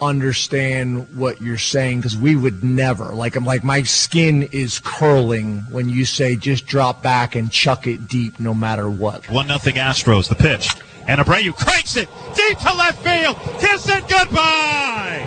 understand what you're saying because we would never like I'm like my skin is curling when you say just drop back and chuck it deep no matter what. One nothing Astros. The pitch and Abreu cranks it deep to left field. Kiss it goodbye.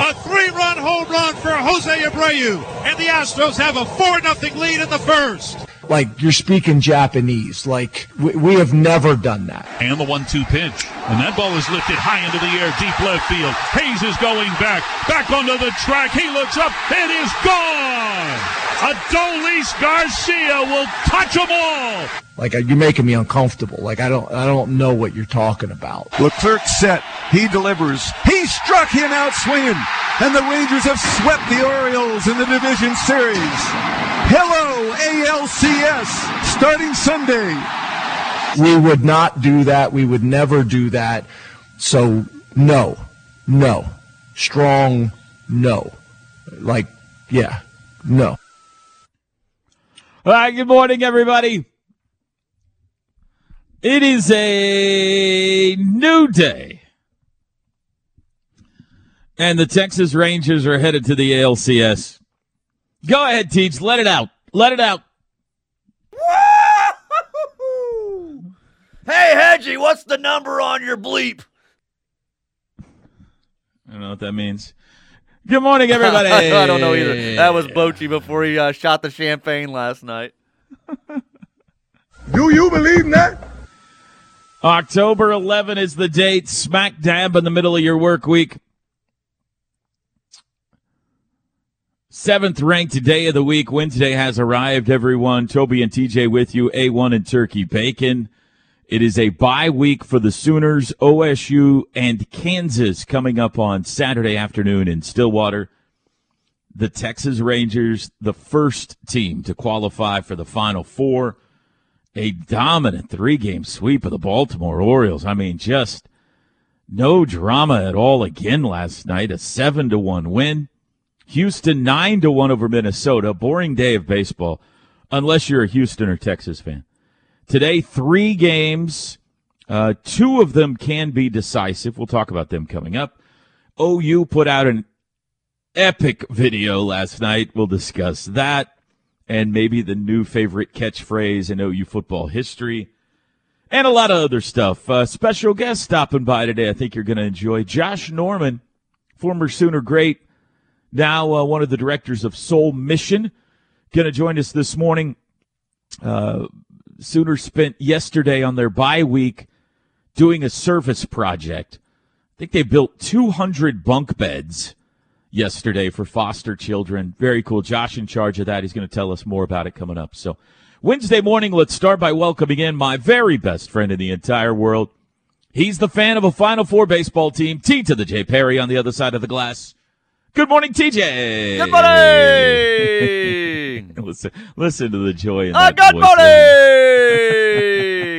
A three-run home run for Jose Abreu, and the Astros have a four nothing lead in the first. Like you're speaking Japanese. Like we, we have never done that. And the one-two pitch, and that ball is lifted high into the air, deep left field. Hays is going back, back onto the track. He looks up, it is gone. Adolis Garcia will touch them all. Like uh, you're making me uncomfortable. Like I don't I don't know what you're talking about. Leclerc set. He delivers. He struck him out swinging. And the Rangers have swept the Orioles in the division series. Hello, ALCS, starting Sunday. We would not do that. We would never do that. So no, no, strong no. Like yeah, no. All right, good morning, everybody. It is a new day. And the Texas Rangers are headed to the ALCS. Go ahead, Teach. Let it out. Let it out. Hey, Hedgie, what's the number on your bleep? I don't know what that means. Good morning, everybody. I don't know either. That was Bochy before he uh, shot the champagne last night. Do you believe in that? October 11 is the date, smack dab in the middle of your work week. Seventh ranked day of the week. Wednesday has arrived, everyone. Toby and TJ with you. A1 and Turkey Bacon. It is a bye week for the Sooners, OSU, and Kansas coming up on Saturday afternoon in Stillwater. The Texas Rangers, the first team to qualify for the Final Four. A dominant three game sweep of the Baltimore Orioles. I mean, just no drama at all again last night. A seven to one win. Houston nine to one over Minnesota. Boring day of baseball, unless you're a Houston or Texas fan. Today, three games. Uh, two of them can be decisive. We'll talk about them coming up. OU put out an epic video last night. We'll discuss that and maybe the new favorite catchphrase in OU football history and a lot of other stuff. Uh, special guest stopping by today. I think you're going to enjoy Josh Norman, former Sooner great, now uh, one of the directors of Soul Mission, going to join us this morning. Uh, Sooners spent yesterday on their bye week doing a service project. I think they built 200 bunk beds yesterday for foster children. Very cool. Josh in charge of that. He's going to tell us more about it coming up. So Wednesday morning, let's start by welcoming in my very best friend in the entire world. He's the fan of a Final Four baseball team. T to the J Perry on the other side of the glass. Good morning, TJ. Good morning. listen, listen to the joy in Uh, that good voice. morning.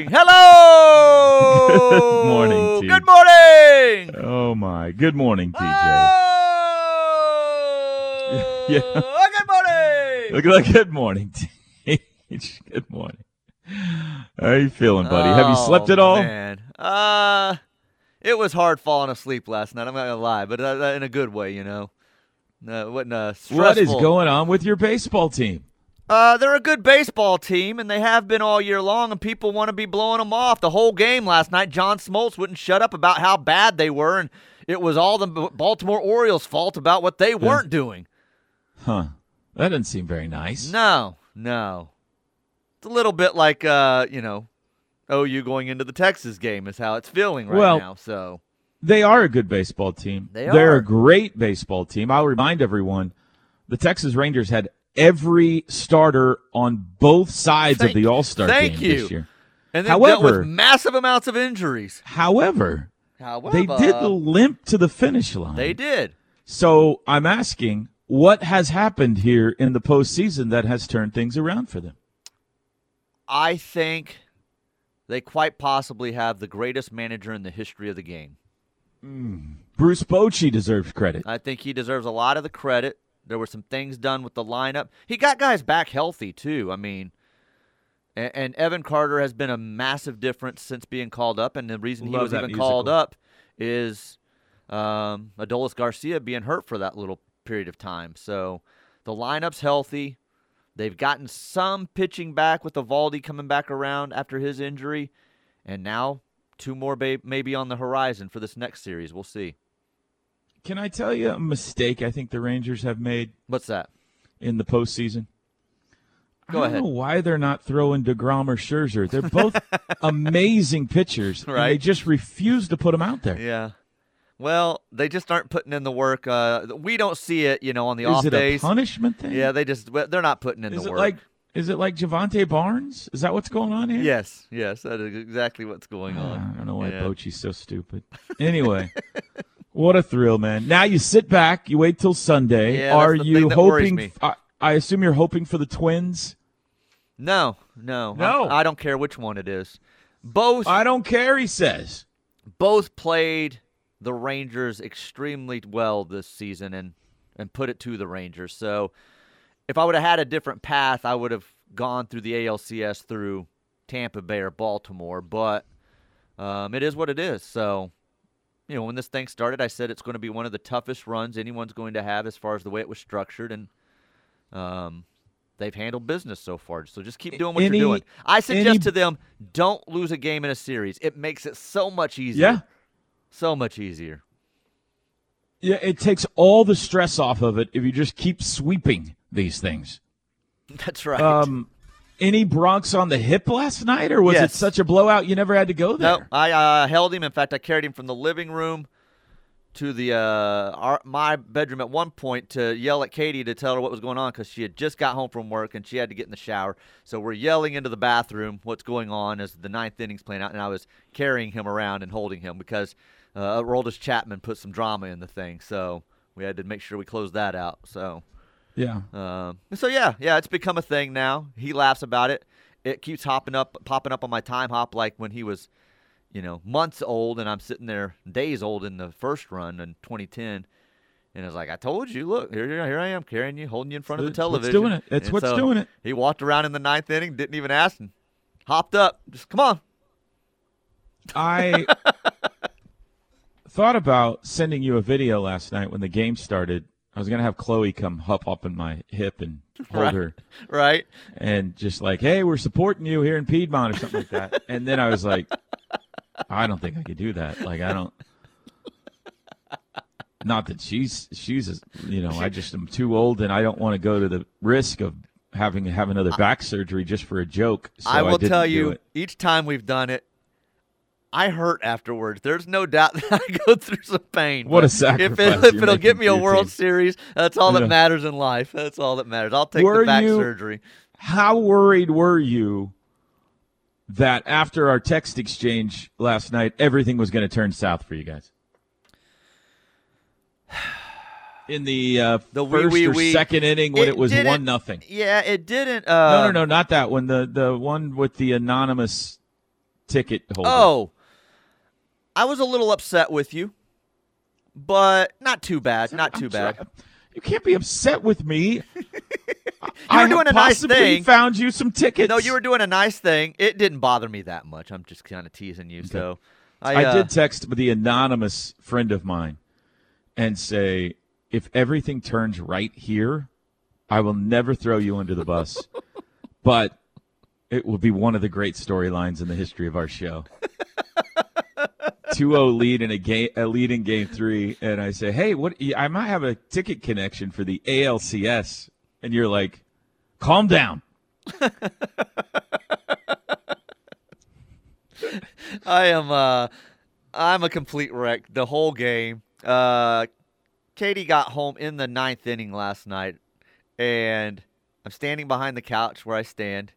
Hello. Good morning, T. Good morning. Oh my. Good morning, TJ. Oh, Yeah. Good morning. Look at that. Good morning, Teach. Good morning. How are you feeling, buddy? Have you slept Oh, at all? Man. Uh, it was hard falling asleep last night. I'm not gonna lie, but uh, in a good way, you know. Uh, uh. What is going on with your baseball team? Uh, they're a good baseball team, and they have been all year long, and people want to be blowing them off. The whole game last night, John Smoltz wouldn't shut up about how bad they were, and it was all the Baltimore Orioles' fault about what they weren't doing. Huh. That doesn't seem very nice. No, no. It's a little bit like uh, you know, OU going into the Texas game is how it's feeling right Well, now. So They are a good baseball team. They are. They're a great baseball team. I'll remind everyone the Texas Rangers had every starter on both sides Thank- of the All Star game thank you. this year. and they dealt However- with massive amounts of injuries. However, However, they did limp to the finish line. They did. So I'm asking, what has happened here in the postseason that has turned things around for them? I think they quite possibly have the greatest manager in the history of the game. Bruce Bochy deserves credit. I think he deserves a lot of the credit. There were some things done with the lineup. He got guys back healthy too. I mean, and, and Evan Carter has been a massive difference since being called up. And the reason he was even called up is um, Adolis Garcia being hurt for that little period of time. So the lineup's healthy. They've gotten some pitching back with Eovaldi coming back around after his injury, and now two more ba- maybe on the horizon for this next series. We'll see. Can I tell you a mistake I think the Rangers have made What's that? in the postseason? Go I don't ahead. know why they're not throwing Degrom or Scherzer. They're both amazing pitchers, and they just refuse to put them out there. Yeah. Well, they just aren't putting in the work. Uh, we don't see it, you know, on the off it days. a punishment thing? Yeah, they just they're not putting in Is the it work. like is it like Jovantae Barnes? Is that what's going on here? yes, yes, that is exactly what's going Ah, on. I don't know why Yeah. Bochy's so stupid. Anyway, what a thrill, man! Now you sit back, you wait till Sunday. Yeah, Are you hoping? I, I assume you're hoping for the Twins. No, no, No. I, I don't care which one it is. Both I don't care. He says. both played the Rangers extremely well this season and and put it to the Rangers. So if I would have had a different path, I would have gone through the ALCS through Tampa Bay or Baltimore. But um, it is what it is. So you know, when this thing started, I said it's going to be one of the toughest runs anyone's going to have as far as the way it was structured, and um, they've handled business so far. So just keep doing what Any- you're doing. I suggest any- to them, don't lose a game in a series. It makes it so much easier. Yeah. So much easier. Yeah, it takes all the stress off of it if you just keep sweeping these things. That's right. Um, any Bronx on the hip last night, or was it such a blowout you never had to go there? no, I uh, held him. In fact, I carried him from the living room to the uh, our, my bedroom at one point to yell at Katie to tell her what was going on because she had just got home from work and she had to get in the shower. So we're yelling into the bathroom what's going on as the ninth inning's playing out, and I was carrying him around and holding him because uh, Aroldis Chapman put some drama in the thing. So we had to make sure we closed that out. So. Yeah. Um, so yeah, yeah, it's become a thing now. He laughs about it. It keeps hopping up, popping up on my time hop like when he was, you know, months old, and I'm sitting there days old in the first run in 2010. And it's like I told you, look here, here I am carrying you, holding you in front of the It's television. doing it. It's And what's so doing it. He walked around in the ninth inning, didn't even ask, and hopped up. Just come on. I thought about sending you a video last night when the game started. I was gonna have Chloe come hop up in my hip and hold Right. her Right? and just like, hey, we're supporting you here in Piedmont or something like that. And then I was like, I don't think I could do that. Like, I don't. Not that she's she's a- you know I just am too old and I don't want to go to the risk of having to have another back surgery just for a joke. So I will didn't tell you, each time we've done it, I hurt afterwards. There's no doubt that I go through some pain. What a sacrifice If, it, if it'll get me a World team. Series, that's all Yeah. that matters in life. That's all that matters. I'll take Were the back you- surgery. How worried were you that after our text exchange last night, everything was going to turn south for you guys? In the, uh, The first wee, or wee. second inning when It it, was one nothing. Yeah, it didn't. No, Uh, no, no, not that one. The the one with the anonymous ticket holder. Oh, I was a little upset with you, but not too bad. Not too bad. You can't be upset with me. you were doing a nice possibly thing. Found you some tickets. No, you were doing a nice thing. It didn't bother me that much. I'm just kind of teasing you. So I, I uh, did text the anonymous friend of mine and say, if everything turns right here, I will never throw you under the bus. but it will be one of the great storylines in the history of our show. 2-0 lead in a game, a lead in game three, and I say, "Hey, what? I might have a ticket connection for the ALCS," and you're like, "Calm down." I am, uh, I'm a complete wreck the whole game. Uh, Katie got home in the ninth inning last night, and I'm standing behind the couch where I stand,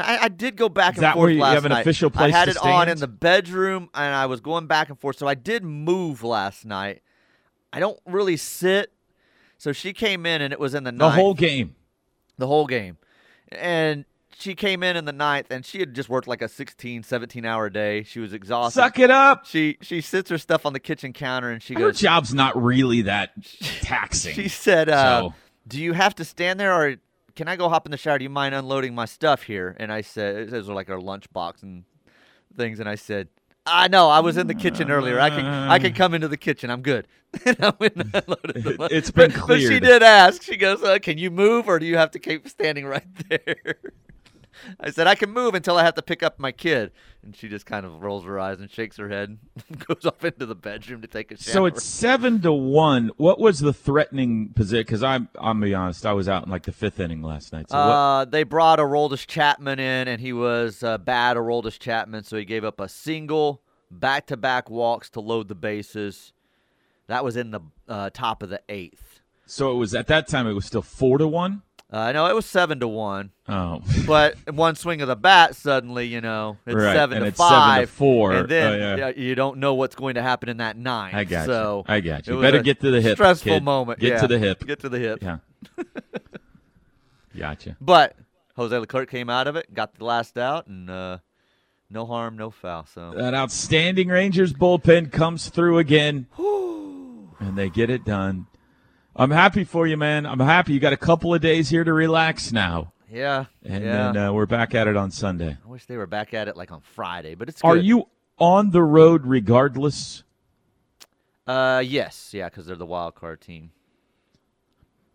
I, I did go back and that forth where you last have an night. official I had it on in the bedroom, and I was going back and forth. So I did move last night. I don't really sit. So she came in, and it was in the night. The ninth whole game. the whole game. And she came in in the ninth, and she had just worked like a 16, 17 hour day. She was exhausted. Suck it up. She she sits her stuff on the kitchen counter, and she Her goes. job's not really that taxing. She said, uh, So- "Do you have to stand there, or can I go hop in the shower? Do you mind unloading my stuff here?" And I said, "Those are like our lunchbox and things." And I said, "I know. I was in the kitchen earlier. I can I can come into the kitchen. I'm good." and I went and unloaded the It- lunch. it's been But- But she did ask. She goes, uh, "Can you move, or do you have to keep standing right there?" I said, I can move until I have to pick up my kid. And she just kind of rolls her eyes and shakes her head and goes off into the bedroom to take a shower. So it's seven to one. What was the threatening position? Because I'm, I'm be honest, I was out in like the fifth inning last night. So what, Uh, they brought Aroldis Chapman in, and he was uh, bad Aroldis Chapman, so he gave up a single, back-to-back walks to load the bases. That was in the uh, top of the eighth. so it was at that time. It was still four to one. Uh, know it was seven to one, Oh, but one swing of the bat, suddenly, you know, it's Right, seven and to it's seven to five, four. and then Oh, yeah. you don't know what's going to happen in that nine. I got so you. I got you. Better get to the hip. Stressful kid. moment. Get yeah. to the hip. Get to the hip. Yeah. gotcha. But Jose Leclerc came out of it, got the last out, and uh, no harm, no foul. So That outstanding Rangers bullpen comes through again, and they get it done. I'm happy for you, man. I'm happy. You got a couple of days here to relax now, yeah, and yeah. then uh, we're back at it on Sunday. I wish they were back at it like on Friday, but it's Are you on the road regardless? Uh, yes, yeah, because they're the wild card team.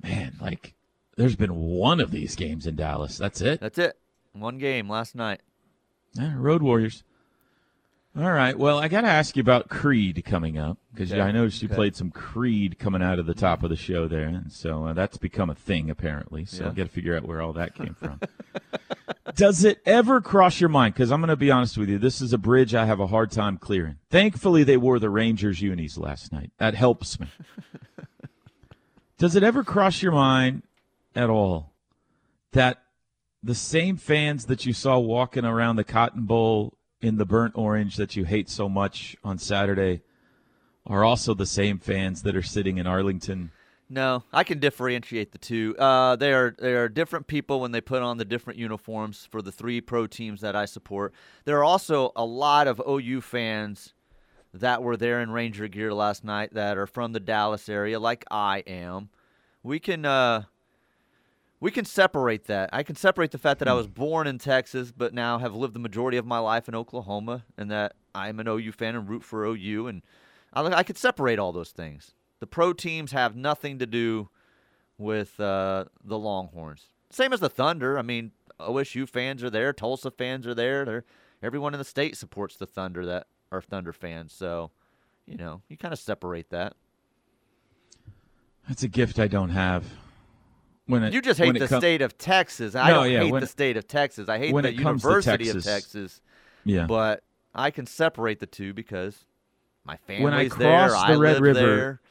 Man, like there's been one of these games in Dallas. That's it. That's it. One game last night. Yeah, road Warriors. All right. Well, I got to ask you about Creed coming up because Okay. I noticed you Okay. played some Creed coming out of the top of the show there, and so uh, that's become a thing apparently. So Yeah. I got to figure out where all that came from. Does it ever cross your mind? Because I'm going to be honest with you, this is a bridge I have a hard time clearing. Thankfully, they wore the Rangers unis last night. That helps me. Does it ever cross your mind at all that the same fans that you saw walking around the Cotton Bowl in the burnt orange that you hate so much on Saturday are also the same fans that are sitting in Arlington? No, I can differentiate the two. Uh, they are they are different people when they put on the different uniforms for the three pro teams that I support. There are also a lot of OU fans that were there in Ranger gear last night that are from the Dallas area, like I am. We can uh, we can separate that. I can separate the fact that I was born in Texas, but now have lived the majority of my life in Oklahoma, and that I'm an OU fan and root for OU, and I, I could separate all those things. The pro teams have nothing to do with uh, the Longhorns. Same as the Thunder. I mean, OSU fans are there, Tulsa fans are there. They're, everyone in the state supports the Thunder that are Thunder fans. So, you know, you kind of separate that. That's a gift I don't have. When it, You just hate it the com- state of Texas. I No, don't yeah, hate the state of Texas. I hate when the it University of Texas, Texas. Yeah. But I can separate the two because my family's When I there. cross I the Red live River, there.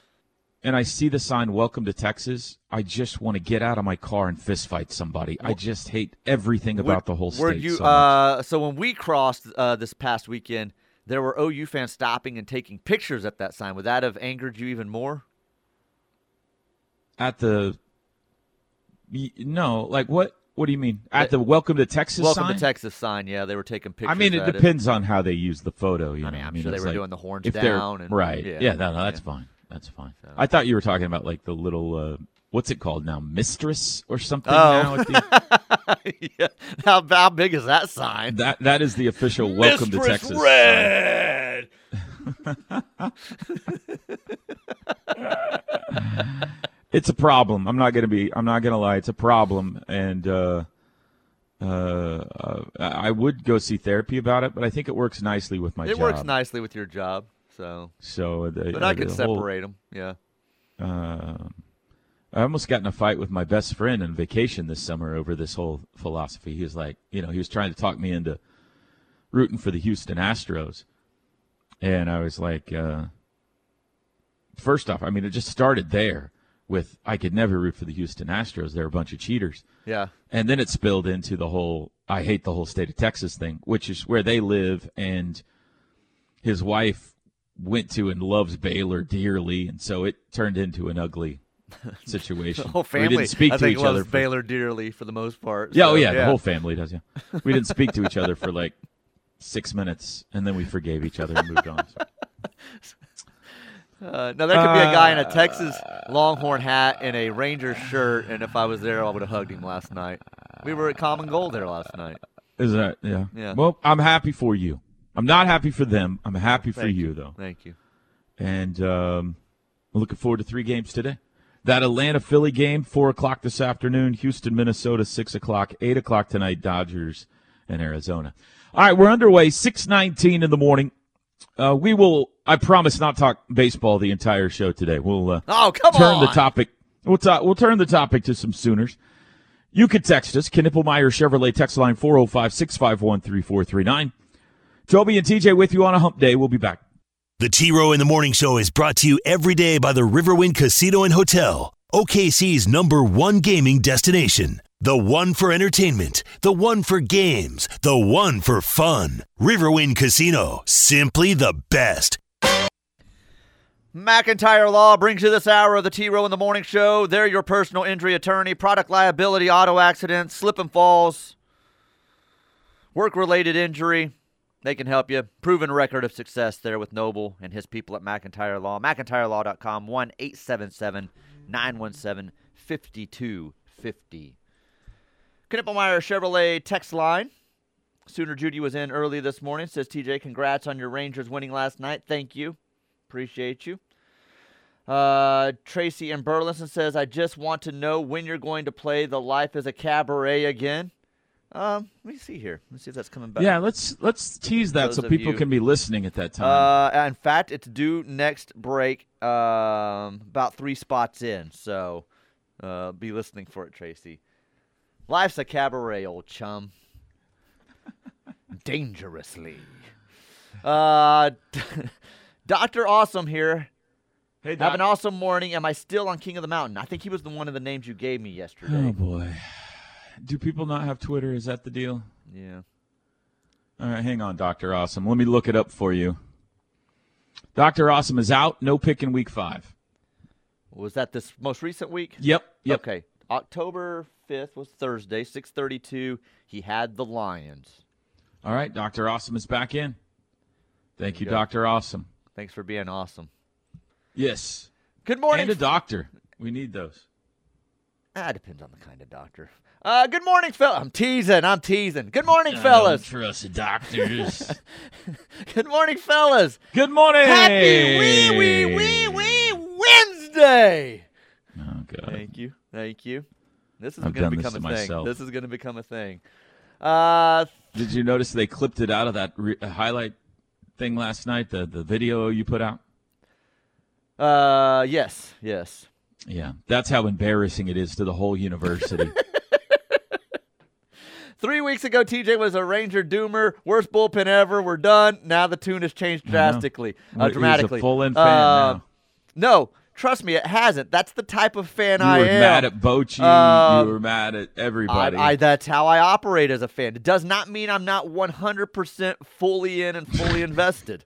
and I see the sign "Welcome to Texas," I just want to get out of my car and fist fight somebody. I just hate everything about the whole state. You so uh, so when we crossed uh, this past weekend, there were OU fans stopping and taking pictures at that sign. Would that have angered you even more? at the no, like what? What do you mean at the "Welcome to Texas" Welcome sign? to Texas sign. Yeah, they were taking pictures. I mean, it depends on how they use the photo. You I know, mean, I'm mean, sure they were like, doing the horns down and- right. yeah, Yeah, no, no, that's yeah. fine. That's fine. So- I thought you were talking about like the little uh, what's it called now, mistress or something. Oh. Now the, yeah. How, how big is that sign? that that is the official "Welcome to Mistress Texas." sign. It's a problem. I'm not gonna be. I'm not gonna lie. It's a problem, and uh, uh, uh, I would go see therapy about it. But I think it works nicely with my It job. works nicely with your job, so. So, the, But uh, I can the whole- separate them. Yeah. uh, I almost got in a fight with my best friend on vacation this summer over this whole philosophy. He was like, you know, he was trying to talk me into rooting for the Houston Astros. and I was like, uh, first off, I mean, it just started there with I could never root for the Houston Astros. They're a bunch of cheaters. Yeah. And then it spilled into the whole I hate the whole state of Texas thing, which is where they live and his wife went to and loves Baylor dearly, and so it turned into an ugly situation. The whole we family didn't speak I to think each loves other. For, Baylor dearly for the most part. yeah, oh so, oh yeah, the whole family does. Yeah, we didn't speak to each other for like six minutes, and then we forgave each other and moved on. So. Uh, now there could be a guy in a Texas Longhorn hat and a Ranger shirt, and if I was there, I would have hugged him last night. We were at Common Goal there last night. Is that yeah? Yeah. Well, I'm happy for you. I'm not happy for them. I'm happy for Thank you, though. Thank you. and um, I'm looking forward to three games today. That Atlanta Philly game, four o'clock this afternoon. Houston, Minnesota, six o'clock. Eight o'clock tonight. Dodgers and Arizona. All right, we're underway. Six nineteen in the morning. Uh, we will. I promise not talk baseball the entire show today. We'll uh, Oh come turn on! the topic. We'll, ta- we'll turn the topic to some Sooners. You could text us, Knippelmeyer Chevrolet text line 405 651 3439. Toby and TJ with you on a hump day. We'll be back. The T Row in the Morning Show is brought to you every day by the Riverwind Casino and Hotel, OKC's number one gaming destination. The one for entertainment, the one for games, the one for fun. Riverwind Casino, simply the best. McIntyre Law brings you this hour of the T Row in the Morning Show. They're your personal injury attorney, product liability, auto accidents, slip and falls, work related injury. They can help you. Proven record of success there with Noble and his people at McIntyre Law. McIntyreLaw.com, 1 877 917 5250. Knippelmeyer Chevrolet text line. Sooner Judy was in early this morning. Says TJ, congrats on your Rangers winning last night. Thank you. Appreciate you. Uh, Tracy in Burleson says, I just want to know when you're going to play The Life as a Cabaret again. Um, let me see here. Let's see if that's coming back. Yeah, let's let's tease that Those so people you- can be listening at that time. Uh, in fact, it's due next break, um, about three spots in. So, uh, be listening for it, Tracy. Life's a cabaret, old chum. Dangerously. Uh, Doctor Awesome here. hey, Have an awesome morning. Am I still on King of the Mountain? I think he was the one of the names you gave me yesterday. Oh boy, do people not have Twitter? Is that the deal? Yeah. All right, hang on, Doctor Awesome. Let me look it up for you. Doctor Awesome is out. No pick in Week Five. Was that this most recent week? Yep. Yep. Okay. October 5th was Thursday, 632. He had the Lions. All right, Doctor Awesome is back in. Thank you, you. Doctor Awesome. Thanks for being awesome. Yes. Good morning. And a doctor. We need those. ah, depends on the kind of doctor. Uh, good morning, fellas. I'm teasing. I'm teasing. Good morning, I fellas. trust doctors. Good morning, fellas. Good morning. Happy wee wee wee wee Wednesday. Oh God. Thank you. Thank you. This is going to become a thing. myself. This is going to become a thing. Uh, Did you notice they clipped it out of that re- uh, highlight thing last night? The the video you put out. uh, yes, yes. Yeah, that's how embarrassing it is to the whole university. Three weeks ago, TJ was a Ranger doomer. Worst bullpen ever. We're done. Now the tune has changed drastically, uh, dramatically. a full-in fan Uh, now. No, trust me, it hasn't. That's the type of fan You I am. You were mad at Bochy. Um, you were mad at I, everybody. I, that's how I operate as a fan. It does not mean I'm not 100% fully in and fully invested.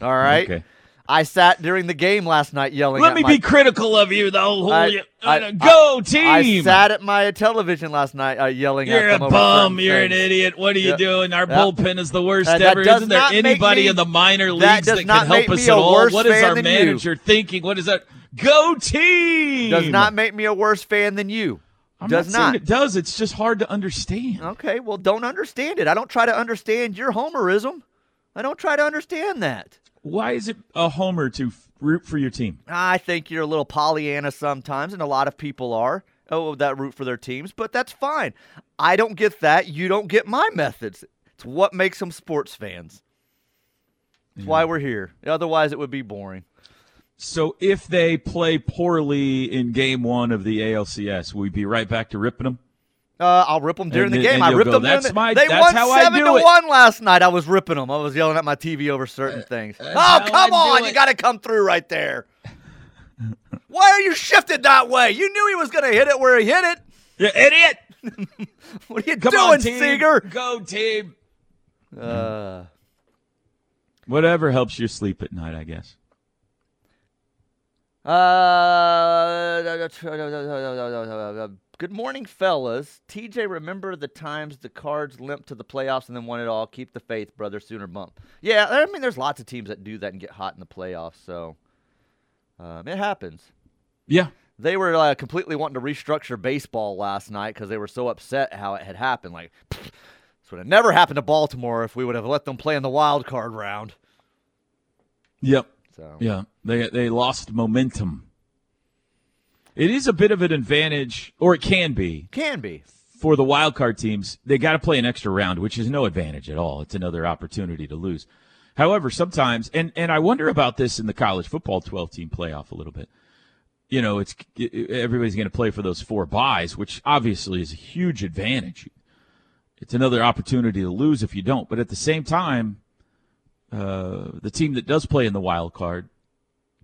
All right. Okay. I sat during the game last night yelling. Let me my- be critical of you, though. I-. I- Uh, Go I team! sat at my television last night uh, yelling You're at a over bum. You're an idiot. What are you Yeah. doing? Our Yeah. bullpen is the worst Uh, that ever. Isn't there anybody me- in the minor leagues does that, can help us at all? What is our than you. manager thinking? What is that? Go team! Does not make me a worse fan than you. I'm does not, not. it does. It's just hard to understand. Okay, well, don't understand it. I don't try to understand your homerism. I don't try to understand that. Why is it a homer to root for your team? I think you're a little Pollyanna sometimes, and a lot of people are. Oh, oh, that root for their teams, but that's fine. I don't get that. You don't get my methods. It's what makes them sports fans. That's why we're here. Otherwise, it would be boring. So if they play poorly in game one of the ALCS, we'd be right back to ripping them? Uh, I'll rip them during And the game. I ripped go, them. during "That's the- my- they that's won seven to it. one last night. I was ripping them. I was yelling at my TV over certain things. Oh, come I on! You got to come through right there. Why are you shifted that way? You knew he was going to hit it where he hit it. You idiot! What are you Come doing, on, team. Seager? Go team. Uh, Whatever helps you sleep at night, I guess. Uh, good morning, fellas. TJ, remember the times the Cards limped to the playoffs and then won it all? Keep the faith, brother. Sooner bump. Yeah, I mean, there's lots of teams that do that and get hot in the playoffs, so um, it happens. Yeah. They were uh, completely wanting to restructure baseball last night because they were so upset how it had happened. Like, this would have never happened to Baltimore if we would have let them play in the wild card round. Yep. So Yeah. They they lost momentum. It is a bit of an advantage, or it can be, can be. for the wild card teams. They got to play an extra round, which is no advantage at all. It's another opportunity to lose. However, sometimes, and and I wonder about this in the college football 12 team playoff a little bit. You know, it's everybody's going to play for those four buys, which obviously is a huge advantage. It's another opportunity to lose if you don't. But at the same time, uh, the team that does play in the wild card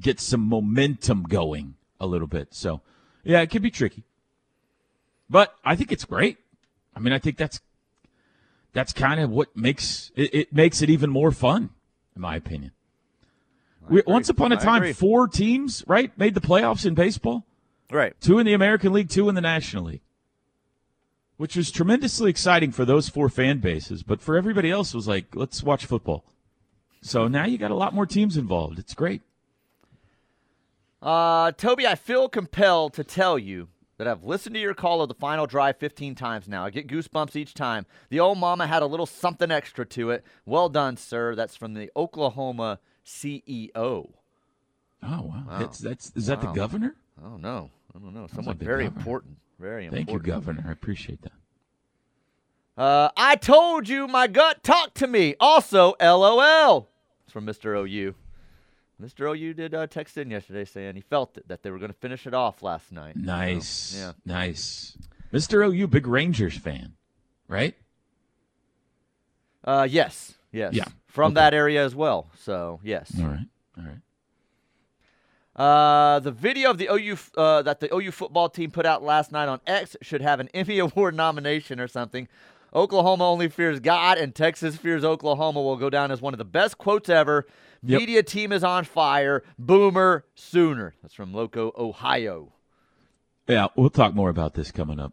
gets some momentum going a little bit. So, yeah, it can be tricky. But I think it's great. I mean, I think that's that's kind of what makes it, it makes it even more fun, in my opinion. We, once upon a time, four teams, right, made the playoffs in baseball. Right. Two in the American League, two in the National League, which was tremendously exciting for those four fan bases. But for everybody else, it was like, let's watch football. So now you got a lot more teams involved. It's great. Uh, Toby, I feel compelled to tell you that I've listened to your call of the final drive 15 times now. I get goosebumps each time. The old mama had a little something extra to it. Well done, sir. That's from the Oklahoma CEO. Oh wow, That's, that's is that the Wow. governor? Oh no, I don't know. Someone big very governor. important. Very important. Thank you, governor. I appreciate that. Uh, I told you my gut talked to me. Also, LOL. From Mr. OU. Mr. OU did uh, text in yesterday saying he felt it, that they were going to finish it off last night. So, Nice, yeah. nice. Mr. OU, big Rangers fan, right? Uh, yes, yes. Yeah, From okay. that area as well. So yes. All right, all right. Uh, the video of the OU uh, that the OU football team put out last night on X should have an Emmy Award nomination or something. Oklahoma only fears God and Texas fears Oklahoma will go down as one of the best quotes ever. Yep. Media team is on fire. Boomer Sooner. That's from Loco, Ohio. Yeah, we'll talk more about this coming up.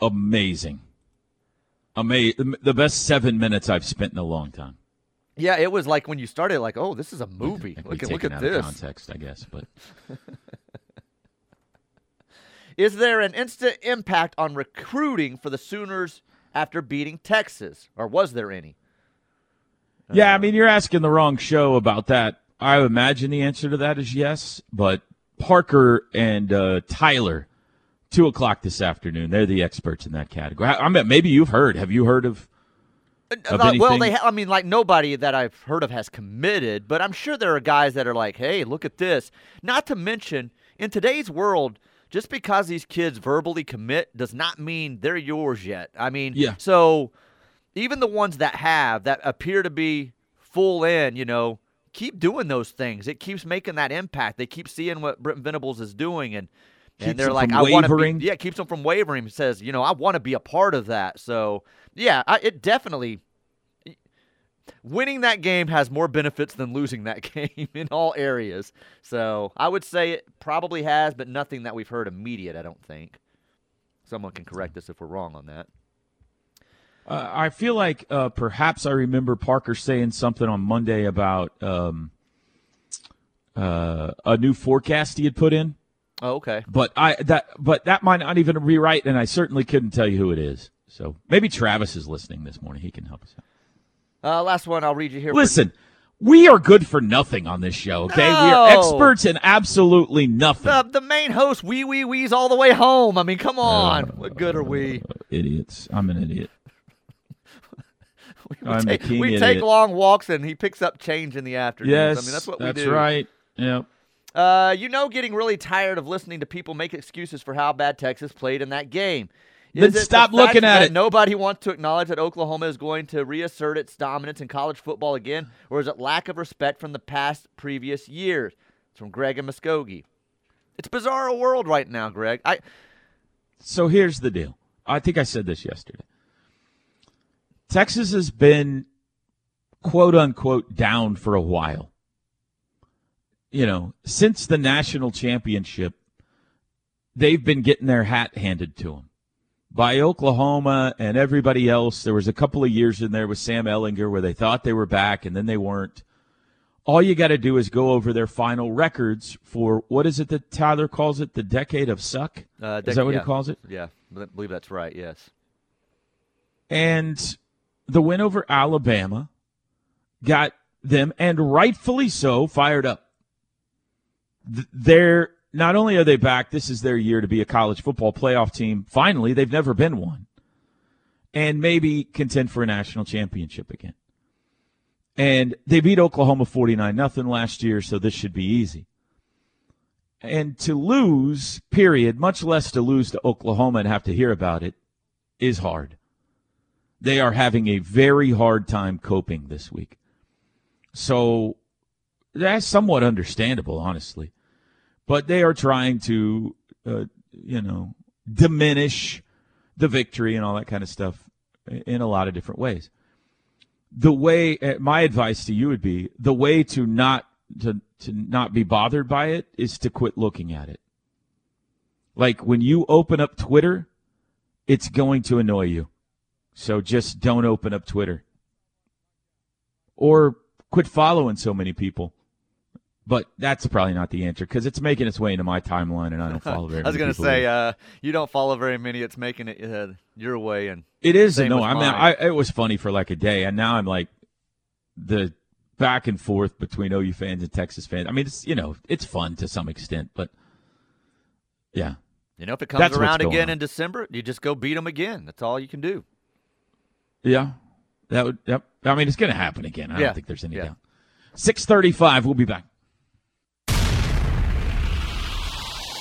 Amazing, amazing. The best seven minutes I've spent in a long time. Yeah, it was like when you started, like, oh, this is a movie. Look at look at this. context, I guess, but Is there an instant impact on recruiting for the Sooners after beating Texas, or was there any? Yeah, I mean, you're asking the wrong show about that. I imagine the answer to that is yes, but Parker and uh, Tyler, two o'clock this afternoon. They're the experts in that category. I, I mean, maybe you've heard. Have you heard of? Of Uh, well, they. Ha- I mean, like nobody that I've heard of has committed, but I'm sure there are guys that are like, "Hey, look at this." Not to mention, in today's world, just because these kids verbally commit does not mean they're yours yet. I mean, Yeah. So even the ones that have that appear to be full in, you know, keep doing those things. It keeps making that impact. They keep seeing what Brent Venables is doing, and Keeps and they're like, I want to be. Yeah, keeps them from wavering. Says, you know, I want to be a part of that. So yeah, I, it definitely. Winning that game has more benefits than losing that game in all areas. So I would say it probably has, but nothing that we've heard immediate. I don't think. Someone can correct us if we're wrong on that. Uh, I feel like uh, perhaps I remember Parker saying something on Monday about um, uh, a new forecast he had put in, Oh, okay. but I that but that might not even be right, and I certainly couldn't tell you who it is. So maybe Travis is listening this morning. He can help us out. Uh, last one I'll read you here. Listen, we are good for nothing on this show, okay? We are experts in absolutely nothing. the, the main host, wee wee wees all the way home. I mean, come Uh, on. what good are we? Idiots. I'm an idiot. We, I'm take, we idiot. take long walks and he picks up change in the afternoons. Yes, I mean, that's what that's we do. right. Yep. Uh, you know, getting really tired of listening to people make excuses for how bad Texas played in that game. Is Then it the stop looking at it. Nobody wants to acknowledge that Oklahoma is going to reassert its dominance in college football again, or is it lack of respect from the past previous years? It's from Greg and Muskogee. It's a bizarre world right now, Greg. I So here's the deal. I think I said this yesterday. Texas has been quote unquote down for a while. You know, since the national championship, they've been getting their hat handed to them by Oklahoma and everybody else. There was a couple of years in there with Sam Ehlinger where they thought they were back and then they weren't. All you got to do is go over their final records for what is it that Tyler calls it? The decade of suck? uh, is that what yeah, he calls it? Yeah, I believe that's right. Yes. And the win over Alabama got them, and rightfully so, fired up. Th- They're not only are they back, this is their year to be a college football playoff team. Finally, they've never been one, and maybe contend for a national championship again. And they beat Oklahoma 49 nothing last year, so this should be easy. And to lose, period, much less to lose to Oklahoma and have to hear about it, is hard they are having a very hard time coping this week. So that's somewhat understandable, honestly. But they are trying to, uh, you know, diminish the victory and all that kind of stuff in a lot of different ways. The way, uh, my advice to you would be the way to not to to not be bothered by it is to quit looking at it. Like when you open up Twitter, it's going to annoy you. So just don't open up Twitter. Or quit following so many people. But that's probably not the answer because it's making its way into my timeline and I don't follow very I was going to say, uh, you don't follow very many. It's making it uh, your way, and It is no. I mean. I, it was funny for like a day, and now I'm like the back and forth between OU fans and Texas fans. I mean, it's you know, it's fun to some extent, but yeah, you know, if it comes That's around again on. in December, you just go beat them again. That's all you can do. yeah, that would. Yep. I mean, it's going to happen again. I Yeah. don't think there's any Yeah. doubt. Six thirty-five. We'll be back.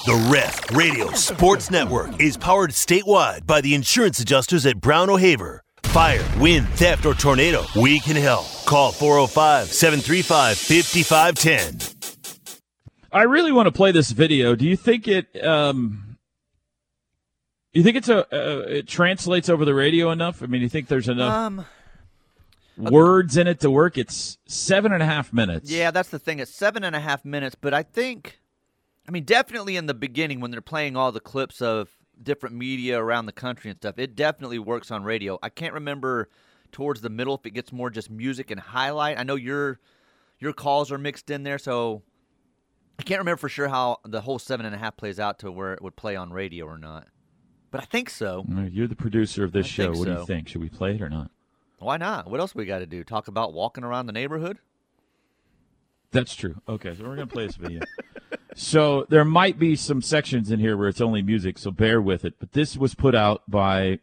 The Ref Radio Sports Network is powered statewide by the insurance adjusters at Brown O'Haver. Fire, wind, theft, or tornado, we can help. Call 405 735 5510. I really want to play this video. Do you think it? Um, you think it's a uh, it translates over the radio enough? I mean, you think there's enough Um, words in it to work? It's seven and a half minutes. yeah, that's the thing. It's seven and a half minutes, but I think, I mean, definitely in the beginning when they're playing all the clips of different media around the country and stuff, it definitely works on radio. I can't remember towards the middle if it gets more just music and highlight. I know your your calls are mixed in there, so I can't remember for sure how the whole seven and a half plays out to where it would play on radio or not. But I think so. You're the producer of this I show. What do you think? Should we play it or not? Why not? What else we got to do? Talk about walking around the neighborhood? That's true. Okay, so we're gonna play this video. so there might be some sections in here where it's only music, so bear with it. But this was put out by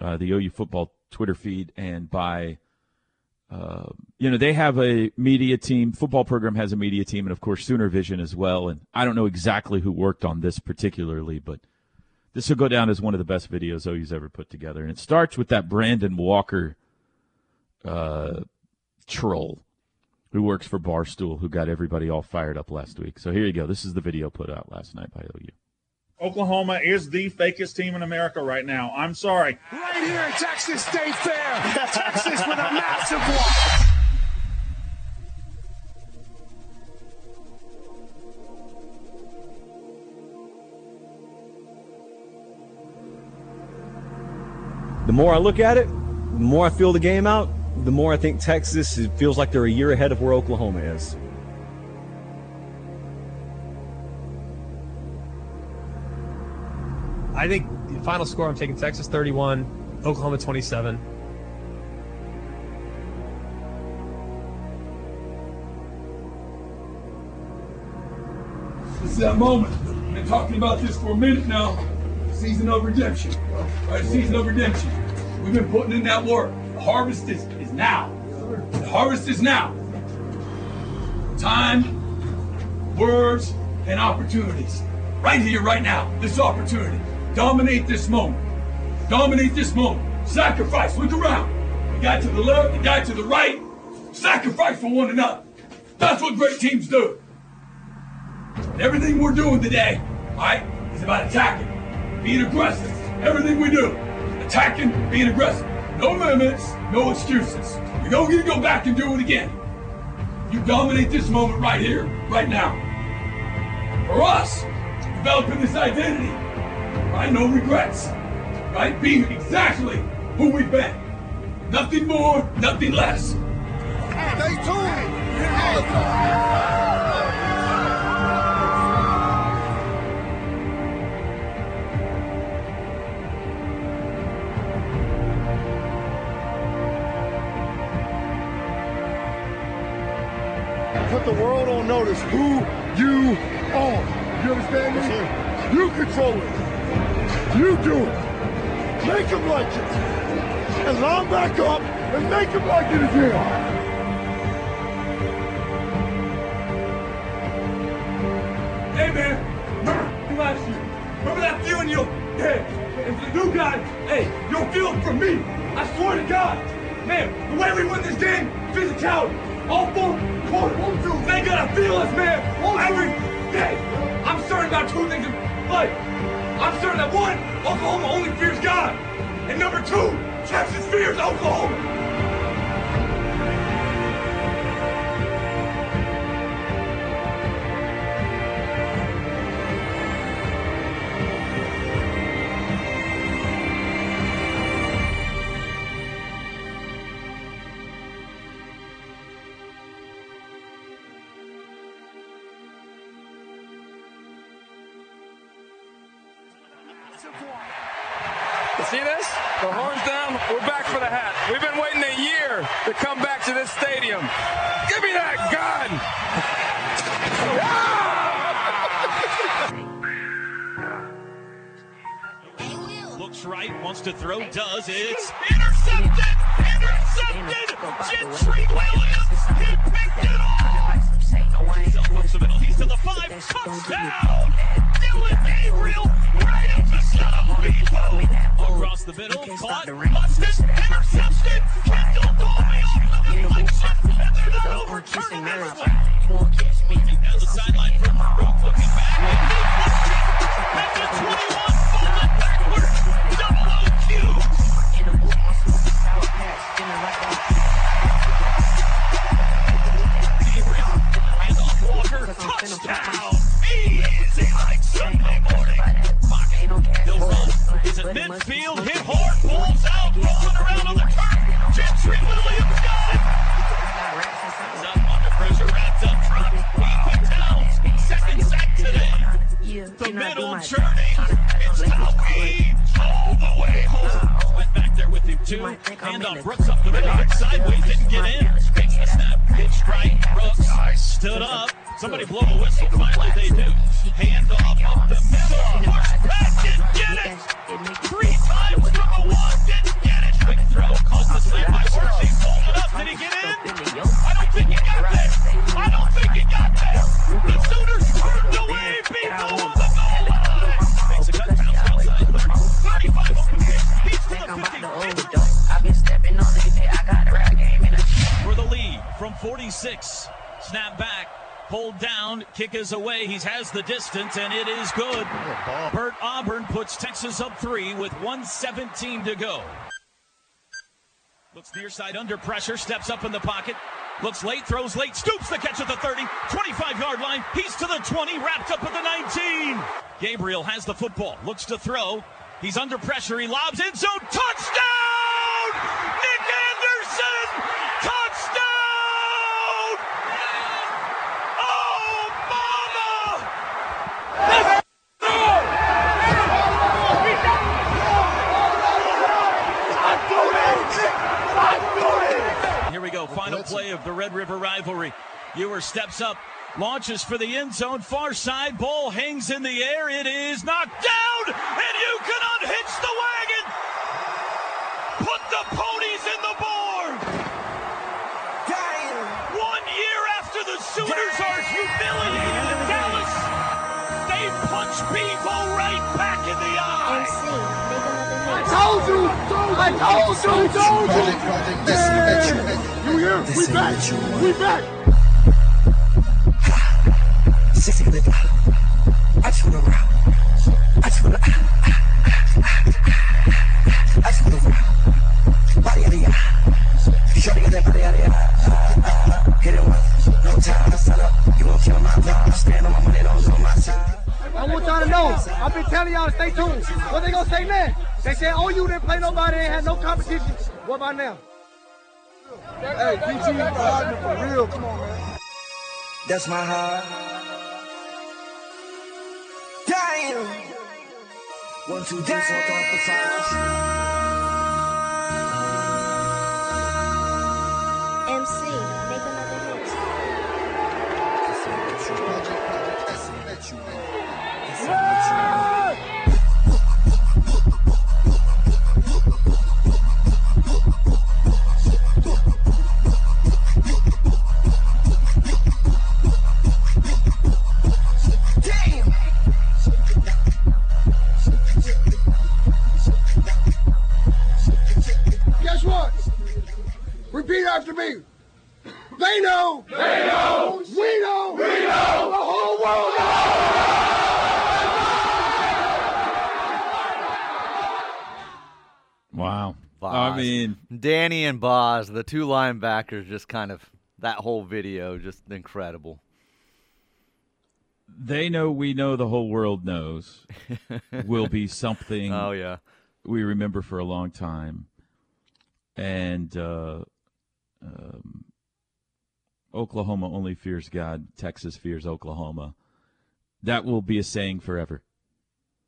uh, the OU football Twitter feed and by uh, you know they have a media team. Football program has a media team, and of course Sooner Vision as well. And I don't know exactly who worked on this particularly, but this will go down as one of the best videos OU's ever put together. And it starts with that Brandon Walker uh, troll who works for Barstool, who got everybody all fired up last week. So here you go. This is the video put out last night by OU. Oklahoma is the fakest team in America right now. I'm sorry. Right here at Texas State Fair. Texas with a massive one. the more I look at it, the more I feel the game out, the more I think Texas it feels like they're a year ahead of where Oklahoma is. I think the final score I'm taking Texas 31, Oklahoma 27. This is that moment. I've been talking about this for a minute now. Season of redemption. Right, season of redemption. We've been putting in that work. The harvest is, is now. The harvest is now. Time, words, and opportunities. Right here, right now. This opportunity. Dominate this moment. Dominate this moment. Sacrifice. Look around. The guy to the left, the guy to the right. Sacrifice for one another. That's what great teams do. And everything we're doing today, all right, is about attacking, being aggressive. Everything we do, attacking, being aggressive. No limits, no excuses. You don't get to go back and do it again. You dominate this moment right here, right now. For us, developing this identity, right? No regrets, right? Being exactly who we've been. Nothing more, nothing less. Stay tuned. Put the world on notice who you are. You understand me? You control it. You do it. Make them like it. And line back up and make them like it again. Hey man, remember last year? Remember that feeling you'll, hey, and for the new guy, hey, you'll feel it from me. I swear to God. Man, the way we win this game, physicality. Four quarters. They gotta feel us, man. Every day. I'm certain about two things in life. I'm certain that one, Oklahoma only fears God. And number two, Texas fears Oklahoma. Middle. Caught. Busted. Intercepted. Kendel Dolby off the deflection. And they're not overturning 46. Snap back. Pulled down, kick is away. He has the distance, and it is good. Bert Auburn puts Texas up three with 117 to go. Looks near side under pressure, steps up in the pocket. Looks late, throws late, scoops the catch at the 30, 25 yard line. He's to the 20, wrapped up at the 19. Gabriel has the football, looks to throw. He's under pressure, he lobs in zone, touchdown! Go. Final play of the Red River rivalry. Ewers steps up, launches for the end zone, far side. Ball hangs in the air. It is knocked down, and you can unhitch the wagon. Put the ponies in the board. One year after the Sooners are humiliated in Dallas, they punch Bevo right back in the eye. I told you! I told you! told you! Yeah. You here? We back! We back! Sexy nigga. I just wanna rock. I just wanna. I just wanna rock. Body out of ya. Shorty got that body out of ya. Hit it once. No time to set up. You won't kill my vibe. Stand on my money, don't know my seat. I want y'all to know. I've been telling y'all to stay tuned. What they gonna say next? They said, oh, you didn't play nobody, ain't had no competition. What about now? Hey, PG, riding for real. Come on, man. That's my heart. Damn. One, two, three, four, five, five. MC, Boz. I mean, Danny and Boz, the two linebackers, just kind of that whole video, just incredible. they know we know the whole world knows will be something Oh yeah, we remember for a long time. And uh, um, Oklahoma only fears God, Texas fears Oklahoma. That will be a saying forever.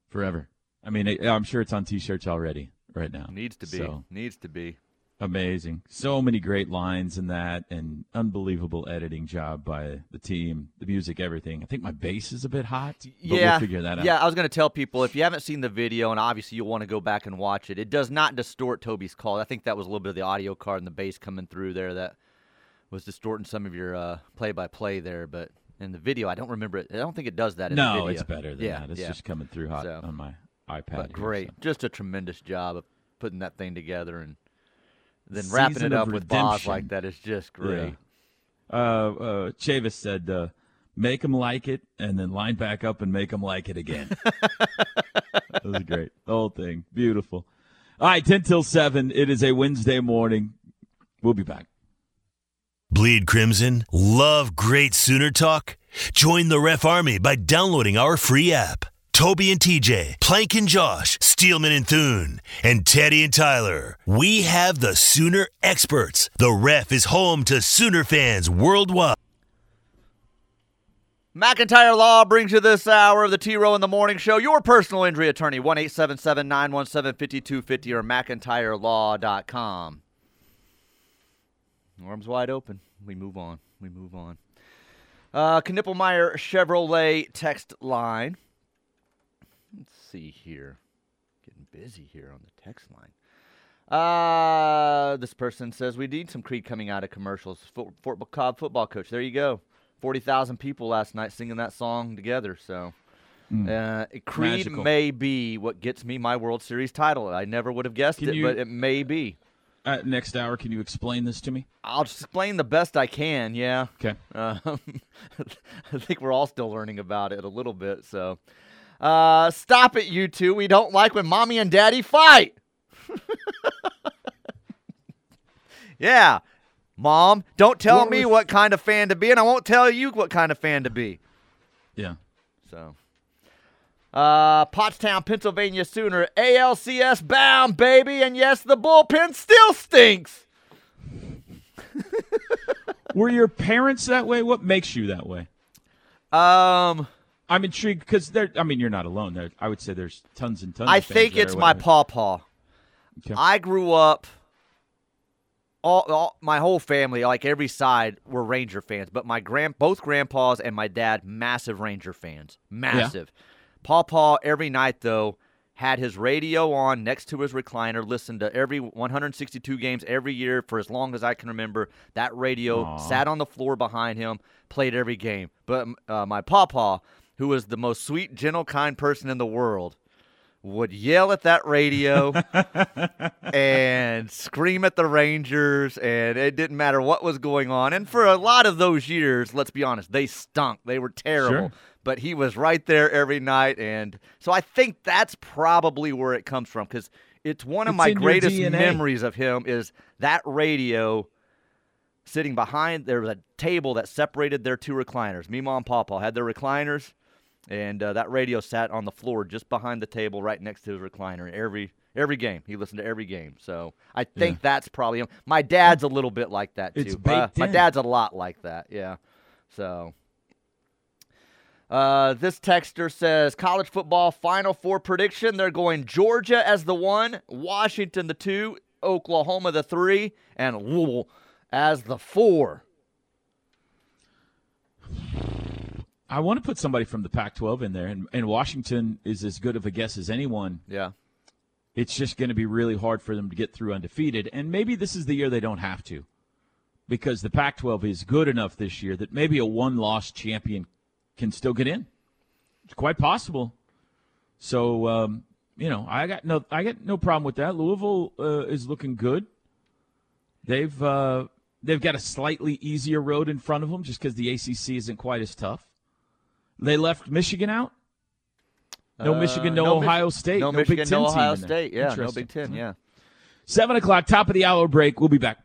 Forever. I mean, I'm sure it's on t shirts already right now. needs to be, So, needs to be. amazing. So many great lines in that, and unbelievable editing job by the team, the music, everything. I think my bass is a bit hot, but yeah, we'll figure that out. Yeah, I was going to tell people if you haven't seen the video, and obviously you'll want to go back and watch it. It does not distort Toby's call. I think that was a little bit of the audio card and the bass coming through there that was distorting some of your uh, play-by-play there. But in the video, I don't remember it. I don't think it does that. In the No, it's better than yeah, that. It's yeah. just coming through hot So, on my iPad. But here, great, so. just a tremendous job of putting that thing together and then Season wrapping it up with Boz redemption. like that is just great. Yeah. Uh, uh, Chavis said, uh, "Make them like it, and then line back up and make them like it again." that was great. The whole thing, beautiful. All right, ten till seven. It is a Wednesday morning. We'll be back. Bleed Crimson? Love great Sooner talk? Join the Ref Army by downloading our free app. Toby and TJ, Plank and Josh, Steelman and Thune, and Teddy and Tyler. We have the Sooner experts. The Ref is home to Sooner fans worldwide. McIntyre Law brings you this hour of the T Row in the Morning Show. Your personal injury attorney, 1 877 917 5250 or McIntyreLaw.com. Arms wide open. We move on. We move on. Uh, Knippelmeyer Chevrolet text line. See here. Getting busy here on the text line. Uh, this person says we need some Creed coming out of commercials. Fort, Fort Cobb football coach. There you go. Forty thousand people last night singing that song together. So, uh, Creed Magical. may be what gets me my World Series title. I never would have guessed Can it, you- but it may be. Uh, next hour, can you explain this to me? I'll explain the best I can. Yeah. Okay. Um, I think we're all still learning about it a little bit. So, uh, stop it, you two. We don't like when mommy and daddy fight. yeah. Mom, don't tell What me was- what kind of fan to be, and I won't tell you what kind of fan to be. Yeah. So, uh, Pottstown, Pennsylvania Sooner, ALCS bound, baby. And yes, the bullpen still stinks. Were your parents that way? What makes you that way? Um, I'm intrigued because there. I mean, you're not alone. There, I would say there's tons and tons. I think it's my pawpaw. Okay. I grew up. All, all my whole family, like every side, were Ranger fans. But my grand, both grandpas and my dad, massive Ranger fans, massive. Pawpaw every night though had his radio on next to his recliner, listened to every 162 games every year for as long as I can remember. That radio Aw. sat on the floor behind him, played every game. But uh, my pawpaw, who was the most sweet, gentle, kind person in the world, would yell at that radio and scream at the Rangers, and it didn't matter what was going on. And for a lot of those years, let's be honest, they stunk. They were terrible. Sure. But he was right there every night, and so I think that's probably where it comes from because it's one of It's my greatest memories of him is that radio sitting behind there was a table that separated their two recliners. Me, mom, and papa had their recliners, and uh, that radio sat on the floor just behind the table, right next to his recliner. Every every game, he listened to every game. So I think that's probably him. My dad's a little bit like that too. Uh, my dad's a lot like that. Yeah. So. Uh, this texter says college football final four prediction. They're going Georgia as the one, Washington the two, Oklahoma the three, and Louisville as the four. I want to put somebody from the Pac-12 in there, and, and Washington is as good of a guess as anyone. Yeah. It's just going to be really hard for them to get through undefeated, and maybe this is the year they don't have to, because the Pac-12 is good enough this year that maybe a one-loss champion can still get in. It's quite possible. So um, you know, I got no, I got no problem with that. Louisville uh, is looking good. They've uh, they've got a slightly easier road in front of them just because the ACC isn't quite as tough. They left Michigan out. No Uh, Michigan, no, no Mich- Ohio State, no no, Big Ten no Ohio. State. Yeah, no Big Ten. Yeah. Seven o'clock, top of the hour break. We'll be back.